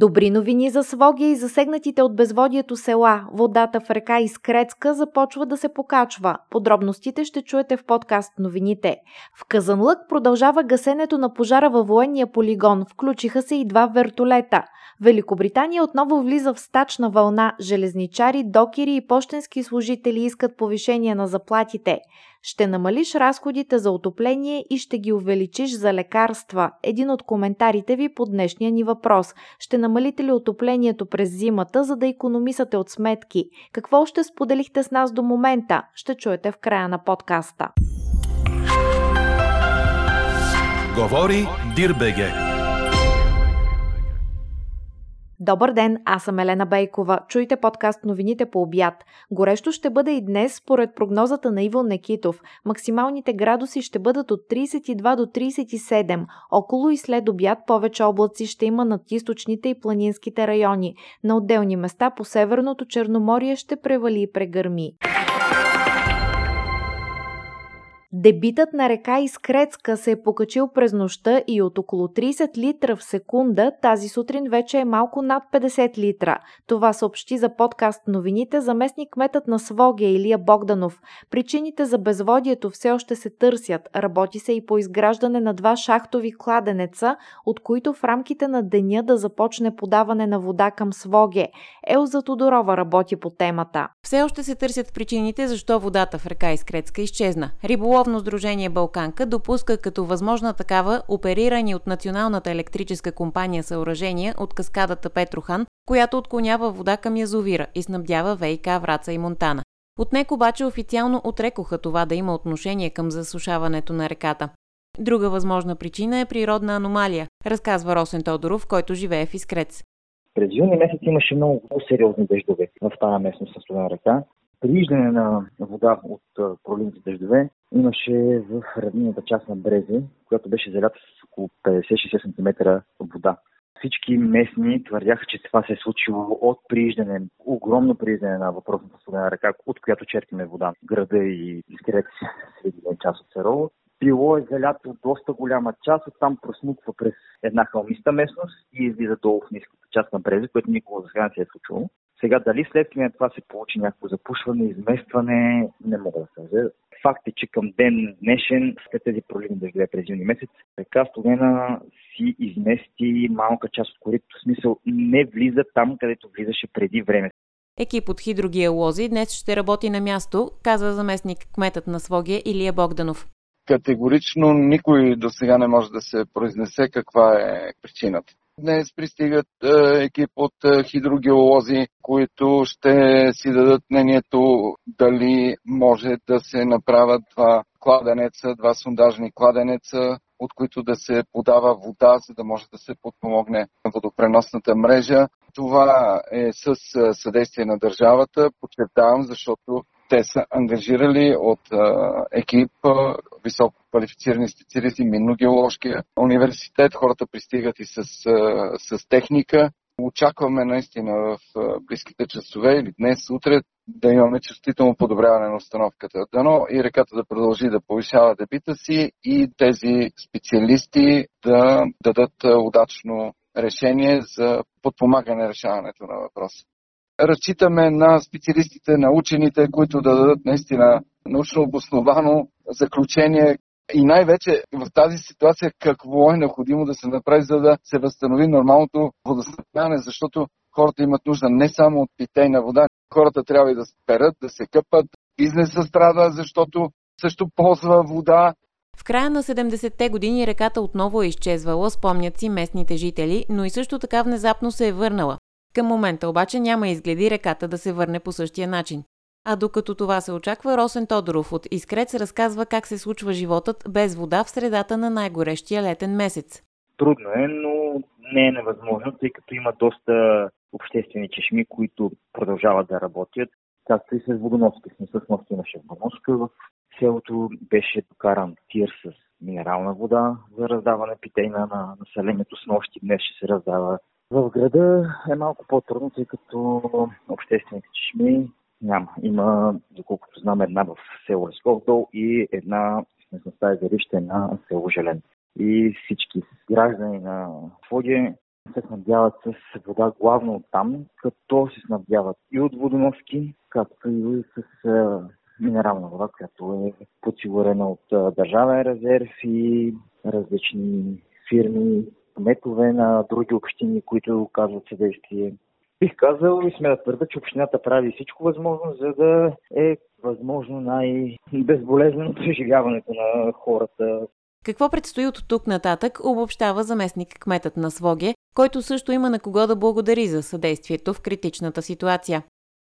Добри новини за Своги и засегнатите от безводието села. Водата в река Искрецка започва да се покачва. Подробностите ще чуете в подкаст новините. В Казанлък продължава гасенето на пожара във военния полигон. Включиха се и два вертолета. Великобритания отново влиза в стачна вълна. Железничари, докери и почтенски служители искат повишение на заплатите. Ще намалиш разходите за отопление и ще ги увеличиш за лекарства. Един от коментарите ви по днешния ни въпрос. Ще намалите ли отоплението през зимата, за да економисате от сметки? Какво ще споделихте с нас до момента? Ще чуете в края на подкаста. Говори Дирбеге. Добър ден, аз съм Елена Бейкова. Чуйте подкаст новините по обяд. Горещо ще бъде и днес, според прогнозата на Иво Некитов. Максималните градуси ще бъдат от 32 до 37. Около и след обяд повече облаци ще има над източните и планинските райони. На отделни места по Северното Черноморие ще превали и прегърми. Дебитът на река Искрецка се е покачил през нощта и от около 30 литра в секунда тази сутрин вече е малко над 50 литра. Това съобщи за подкаст новините заместник кметът на Своге Илия Богданов. Причините за безводието все още се търсят. Работи се и по изграждане на два шахтови кладенеца, от които в рамките на деня да започне подаване на вода към Своге. Елза Тодорова работи по темата. Все още се търсят причините защо водата в река Искрецка изчезна. Риболов Риболовно сдружение Балканка допуска като възможна такава оперирани от Националната електрическа компания съоръжения от каскадата Петрохан, която отклонява вода към язовира и снабдява ВИК Враца и Монтана. От НЕК обаче официално отрекоха това да има отношение към засушаването на реката. Друга възможна причина е природна аномалия, разказва Росен Тодоров, който живее в Искрец. През юни месец имаше много сериозни дъждове в тази местност на Студена река прииждане на вода от пролинните дъждове имаше в равнината част на Брезе, която беше залята с около 50-60 см вода. Всички местни твърдяха, че това се е случило от прииждане, огромно прииждане на въпросната студена река, от която черпиме вода. Града и изгрет среди част от Сарово. Било е залято доста голяма част, оттам просмуква през една хълмиста местност и излиза долу в ниската част на Брезе, което никога за сега не се е случило. Сега дали следствие на това се получи някакво запушване, изместване, не мога да кажа. Факт е, че към ден днешен, след тези проливни дъждове през юни месец, река Студена си измести малка част от корито. В смисъл не влиза там, където влизаше преди време. Екип от хидрогеолози днес ще работи на място, казва заместник кметът на Своге Илия Богданов. Категорично никой до сега не може да се произнесе каква е причината. Днес пристигат е, екип от е, хидрогеолози, които ще си дадат мнението дали може да се направят два кладенеца, два сондажни кладенеца, от които да се подава вода, за да може да се подпомогне водопреносната мрежа. Това е с е, съдействие на държавата, подчертавам, защото те са ангажирали от екип високо квалифицирани специалисти, Минно-геоложкия университет. Хората пристигат и с, с техника. Очакваме наистина в близките часове или днес, утре да имаме чувствително подобряване на установката. Дано и реката да продължи да повишава дебита си и тези специалисти да дадат удачно решение за подпомагане решаването на въпроса. Разчитаме на специалистите, на учените, които да дадат наистина научно обосновано заключение и най-вече в тази ситуация какво е необходимо да се направи, за да се възстанови нормалното водоснабдяване, защото хората имат нужда не само от питейна вода, хората трябва и да перат, да се къпат, бизнеса страда, защото също ползва вода. В края на 70-те години реката отново е изчезвала, спомнят си местните жители, но и също така внезапно се е върнала. Към момента обаче няма изгледи реката да се върне по същия начин. А докато това се очаква, Росен Тодоров от Искрец разказва как се случва животът без вода в средата на най-горещия летен месец. Трудно е, но не е невъзможно, тъй като има доста обществени чешми, които продължават да работят, както и с водоноски. Смисъл нощ имаше водоноска в селото, беше докаран тир с минерална вода за раздаване питейна на населението с нощи. Днес ще се раздава в града е малко по-трудно, тъй като обществените чешми няма. Има, доколкото знам, една в село Лесковдол и една в местността Езерище на село Желен. И всички граждани на Своге се снабдяват с вода главно от там, като се снабдяват и от водоноски, както и с минерална вода, която е подсигурена от държавен резерв и различни фирми, кметове на други общини, които оказват съдействие. Бих казал и сме да твърда, че общината прави всичко възможно, за да е възможно най-безболезнено преживяването на хората. Какво предстои от тук нататък, обобщава заместник кметът на Своге, който също има на кого да благодари за съдействието в критичната ситуация.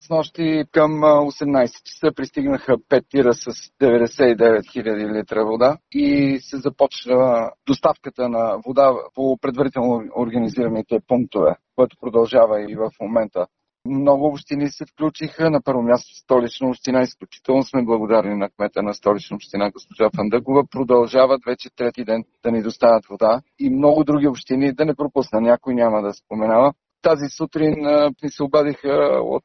С нощи към 18 часа пристигнаха 5 тира с 99 000 литра вода и се започна доставката на вода по предварително организираните пунктове, което продължава и в момента. Много общини се включиха. На първо място столична община. Изключително сме благодарни на кмета на столична община госпожа Фандъкова. Продължават вече трети ден да ни доставят вода. И много други общини, да не пропусна, някой няма да споменава, тази сутрин ни се обадиха от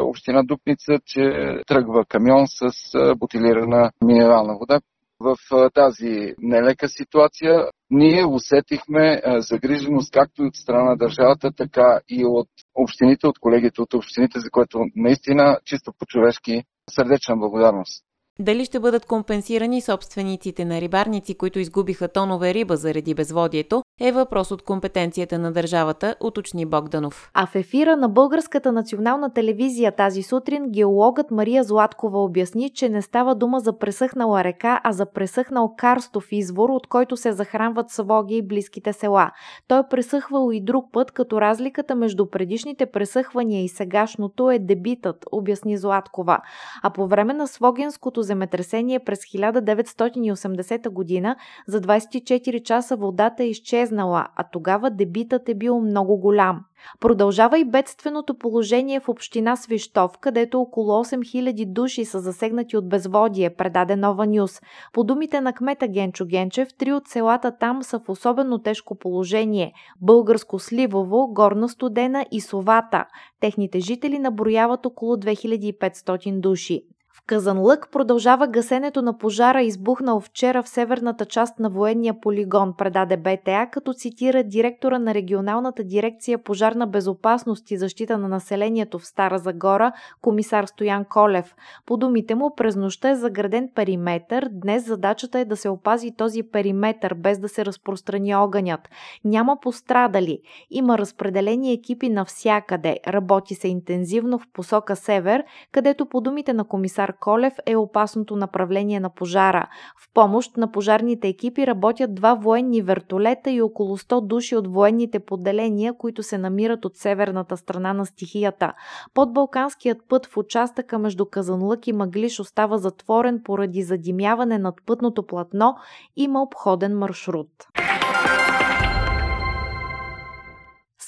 община Дупница, че тръгва камион с бутилирана минерална вода. В тази нелека ситуация ние усетихме загриженост както и от страна на държавата, така и от общините, от колегите от общините, за което наистина чисто по-човешки сърдечна благодарност. Дали ще бъдат компенсирани собствениците на рибарници, които изгубиха тонове риба заради безводието, е въпрос от компетенцията на държавата, уточни Богданов. А в ефира на Българската национална телевизия тази сутрин геологът Мария Златкова обясни, че не става дума за пресъхнала река, а за пресъхнал карстов извор, от който се захранват Своги и близките села. Той е пресъхвал и друг път, като разликата между предишните пресъхвания и сегашното е дебитът, обясни Златкова. А по време на Свогенското земетресение през 1980 година за 24 часа водата е изчезнала, а тогава дебитът е бил много голям. Продължава и бедственото положение в община Свищов, където около 8000 души са засегнати от безводие, предаде Нова Нюс. По думите на кмета Генчо Генчев, три от селата там са в особено тежко положение – Българско Сливово, Горна Студена и Совата. Техните жители наброяват около 2500 души. Казанлък продължава гасенето на пожара, избухнал вчера в северната част на военния полигон, предаде БТА, като цитира директора на регионалната дирекция пожарна безопасност и защита на населението в Стара Загора, комисар Стоян Колев. По думите му, през нощта е заграден периметър. Днес задачата е да се опази този периметър, без да се разпространи огънят. Няма пострадали. Има разпределени екипи навсякъде. Работи се интензивно в посока север, където по думите на комисар Колев е опасното направление на пожара. В помощ на пожарните екипи работят два военни вертолета и около 100 души от военните поделения, които се намират от северната страна на стихията. Под Балканският път в участъка между Казанлък и Маглиш остава затворен поради задимяване над пътното платно. Има обходен маршрут.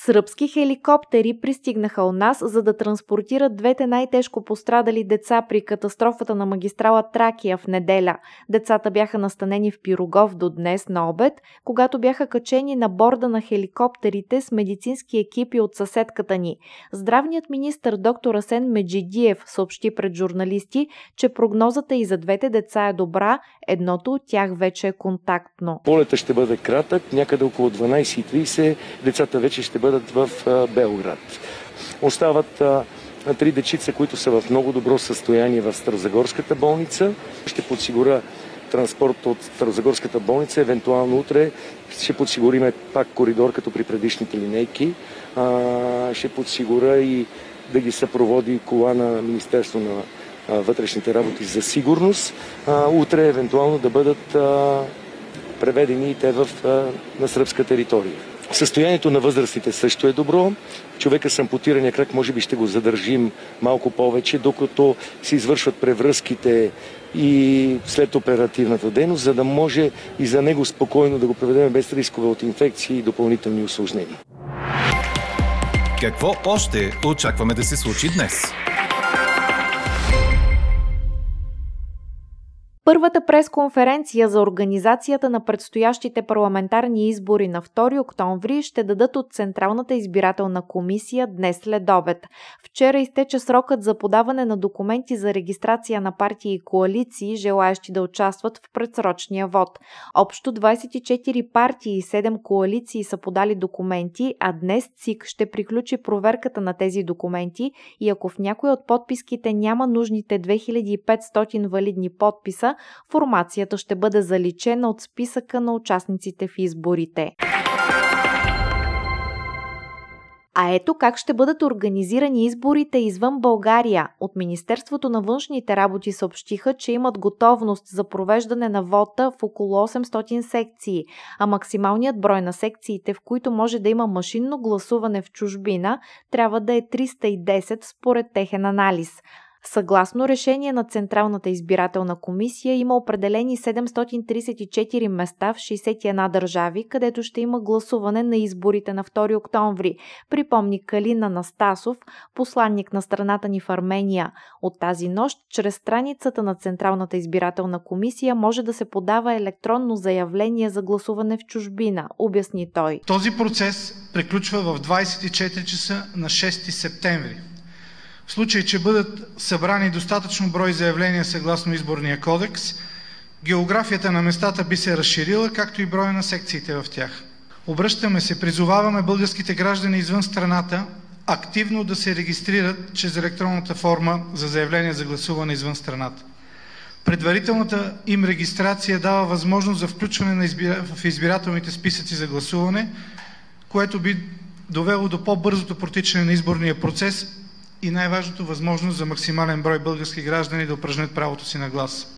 Сръбски хеликоптери пристигнаха у нас, за да транспортират двете най-тежко пострадали деца при катастрофата на магистрала Тракия в неделя. Децата бяха настанени в Пирогов до днес на обед, когато бяха качени на борда на хеликоптерите с медицински екипи от съседката ни. Здравният министр доктор Асен Меджидиев съобщи пред журналисти, че прогнозата и за двете деца е добра, едното от тях вече е контактно. Полета ще бъде кратък, някъде около 12.30 децата вече ще бъдат бъдат в Белград. Остават три дечица, които са в много добро състояние в Старозагорската болница. Ще подсигуря транспорт от Старозагорската болница. Евентуално утре ще подсигуриме пак коридор, като при предишните линейки. ще подсигуря и да ги съпроводи кола на Министерство на вътрешните работи за сигурност. утре евентуално да бъдат преведени и те в, на сръбска територия. Състоянието на възрастите също е добро. Човека с ампутирания крак може би ще го задържим малко повече, докато се извършват превръзките и след оперативната дейност, за да може и за него спокойно да го проведем без рискове от инфекции и допълнителни осложнения. Какво още очакваме да се случи днес? Първата пресконференция за организацията на предстоящите парламентарни избори на 2 октомври ще дадат от Централната избирателна комисия днес след обед. Вчера изтече срокът за подаване на документи за регистрация на партии и коалиции, желаящи да участват в предсрочния вод. Общо 24 партии и 7 коалиции са подали документи, а днес ЦИК ще приключи проверката на тези документи и ако в някой от подписките няма нужните 2500 валидни подписа, формацията ще бъде заличена от списъка на участниците в изборите. А ето как ще бъдат организирани изборите извън България. От Министерството на външните работи съобщиха, че имат готовност за провеждане на вота в около 800 секции, а максималният брой на секциите, в които може да има машинно гласуване в чужбина, трябва да е 310 според техен анализ. Съгласно решение на Централната избирателна комисия има определени 734 места в 61 държави, където ще има гласуване на изборите на 2 октомври, припомни Калина Настасов, посланник на страната ни в Армения. От тази нощ, чрез страницата на Централната избирателна комисия може да се подава електронно заявление за гласуване в чужбина, обясни той. Този процес приключва в 24 часа на 6 септември. В случай, че бъдат събрани достатъчно брой заявления съгласно изборния кодекс, географията на местата би се разширила, както и броя на секциите в тях. Обръщаме се, призоваваме българските граждани извън страната активно да се регистрират чрез електронната форма за заявление за гласуване извън страната. Предварителната им регистрация дава възможност за включване на избира... в избирателните списъци за гласуване, което би довело до по-бързото протичане на изборния процес и най-важното възможност за максимален брой български граждани да упражнят правото си на глас.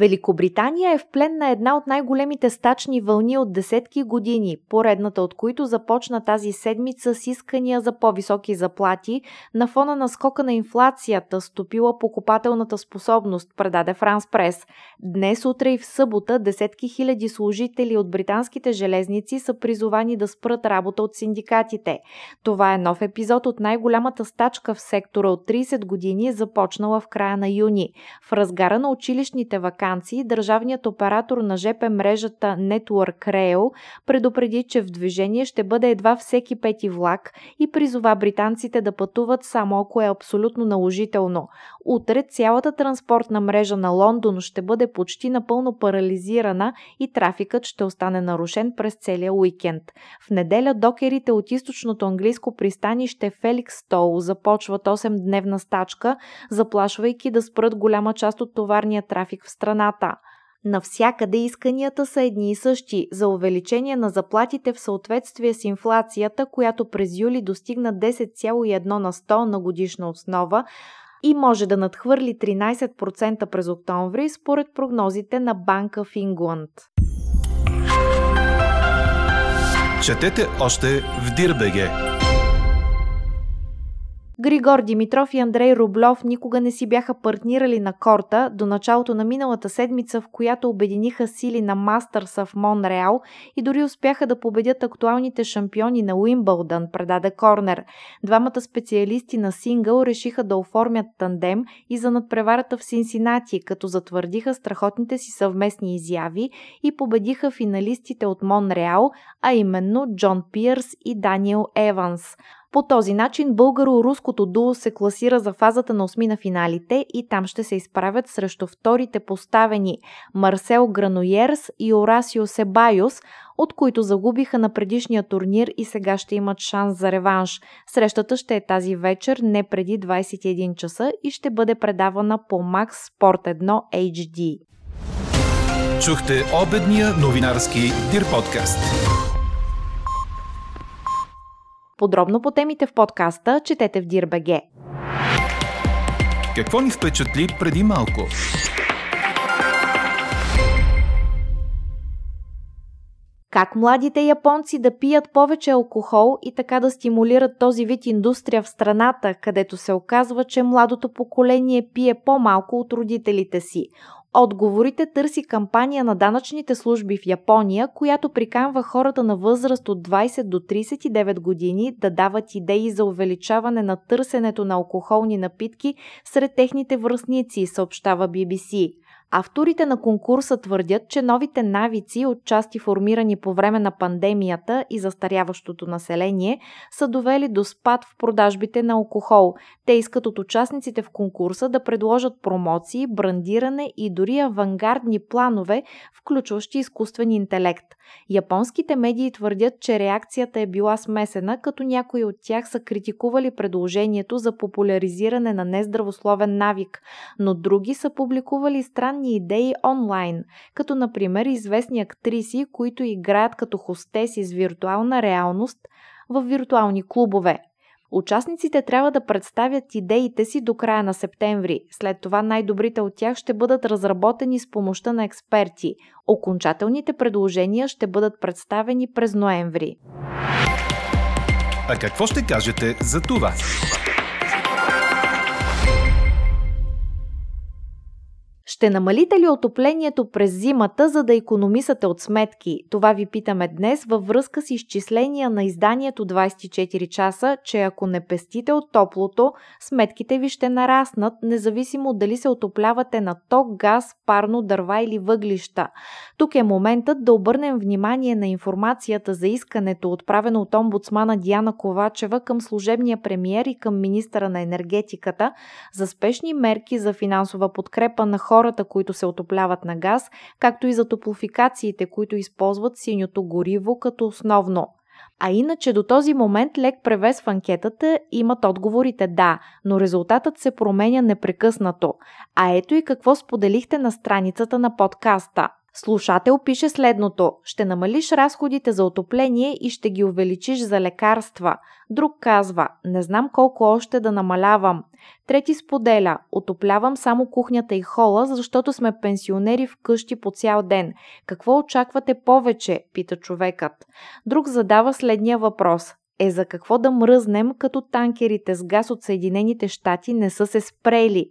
Великобритания е в плен на една от най-големите стачни вълни от десетки години, поредната от които започна тази седмица с искания за по-високи заплати на фона на скока на инфлацията, стопила покупателната способност, предаде Франс Прес. Днес, утре и в събота десетки хиляди служители от британските железници са призовани да спрат работа от синдикатите. Това е нов епизод от най-голямата стачка в сектора от 30 години, започнала в края на юни. В разгара на училищните вакансии вакансии, държавният оператор на ЖП мрежата Network Rail предупреди, че в движение ще бъде едва всеки пети влак и призова британците да пътуват само ако е абсолютно наложително. Утре цялата транспортна мрежа на Лондон ще бъде почти напълно парализирана и трафикът ще остане нарушен през целия уикенд. В неделя докерите от източното английско пристанище Феликс Стоу започват 8-дневна стачка, заплашвайки да спрат голяма част от товарния трафик в страната страната. Навсякъде исканията са едни и същи за увеличение на заплатите в съответствие с инфлацията, която през юли достигна 10,1 на 100 на годишна основа и може да надхвърли 13% през октомври според прогнозите на Банка в Ингланд. Четете още в Дирбеге! Григор Димитров и Андрей Рублев никога не си бяха партнирали на корта до началото на миналата седмица, в която обединиха сили на Мастърса в Монреал и дори успяха да победят актуалните шампиони на Уимбълдън, предаде Корнер. Двамата специалисти на сингъл решиха да оформят тандем и за надпреварата в Синсинати, като затвърдиха страхотните си съвместни изяви и победиха финалистите от Монреал, а именно Джон Пирс и Даниел Еванс. По този начин българо-руското дуо се класира за фазата на осми на финалите и там ще се изправят срещу вторите поставени Марсел Граноерс и Орасио Себайос, от които загубиха на предишния турнир и сега ще имат шанс за реванш. Срещата ще е тази вечер, не преди 21 часа и ще бъде предавана по Max Sport 1 HD. Чухте обедния новинарски Дир подкаст. Подробно по темите в подкаста четете в Дирбеге. Какво ни впечатли преди малко? Как младите японци да пият повече алкохол и така да стимулират този вид индустрия в страната, където се оказва, че младото поколение пие по-малко от родителите си. Отговорите търси кампания на данъчните служби в Япония, която приканва хората на възраст от 20 до 39 години да дават идеи за увеличаване на търсенето на алкохолни напитки сред техните връзници, съобщава BBC. Авторите на конкурса твърдят, че новите навици, отчасти формирани по време на пандемията и застаряващото население, са довели до спад в продажбите на алкохол. Те искат от участниците в конкурса да предложат промоции, брандиране и дори авангардни планове, включващи изкуствен интелект. Японските медии твърдят, че реакцията е била смесена, като някои от тях са критикували предложението за популяризиране на нездравословен навик, но други са публикували странни идеи онлайн, като например известни актриси, които играят като хостеси с виртуална реалност в виртуални клубове. Участниците трябва да представят идеите си до края на септември. След това най-добрите от тях ще бъдат разработени с помощта на експерти. Окончателните предложения ще бъдат представени през ноември. А какво ще кажете за това? Ще намалите ли отоплението през зимата, за да економисате от сметки? Това ви питаме днес във връзка с изчисления на изданието 24 часа, че ако не пестите от топлото, сметките ви ще нараснат, независимо дали се отоплявате на ток, газ, парно, дърва или въглища. Тук е моментът да обърнем внимание на информацията за искането, отправено от омбудсмана Диана Ковачева към служебния премиер и към министъра на енергетиката за спешни мерки за финансова подкрепа на хора хората, които се отопляват на газ, както и за топлофикациите, които използват синьото гориво като основно. А иначе до този момент лек превес в анкетата имат отговорите да, но резултатът се променя непрекъснато. А ето и какво споделихте на страницата на подкаста. Слушател пише следното. Ще намалиш разходите за отопление и ще ги увеличиш за лекарства. Друг казва. Не знам колко още да намалявам. Трети споделя. Отоплявам само кухнята и хола, защото сме пенсионери вкъщи по цял ден. Какво очаквате повече? Пита човекът. Друг задава следния въпрос е за какво да мръзнем, като танкерите с газ от Съединените щати не са се спрели.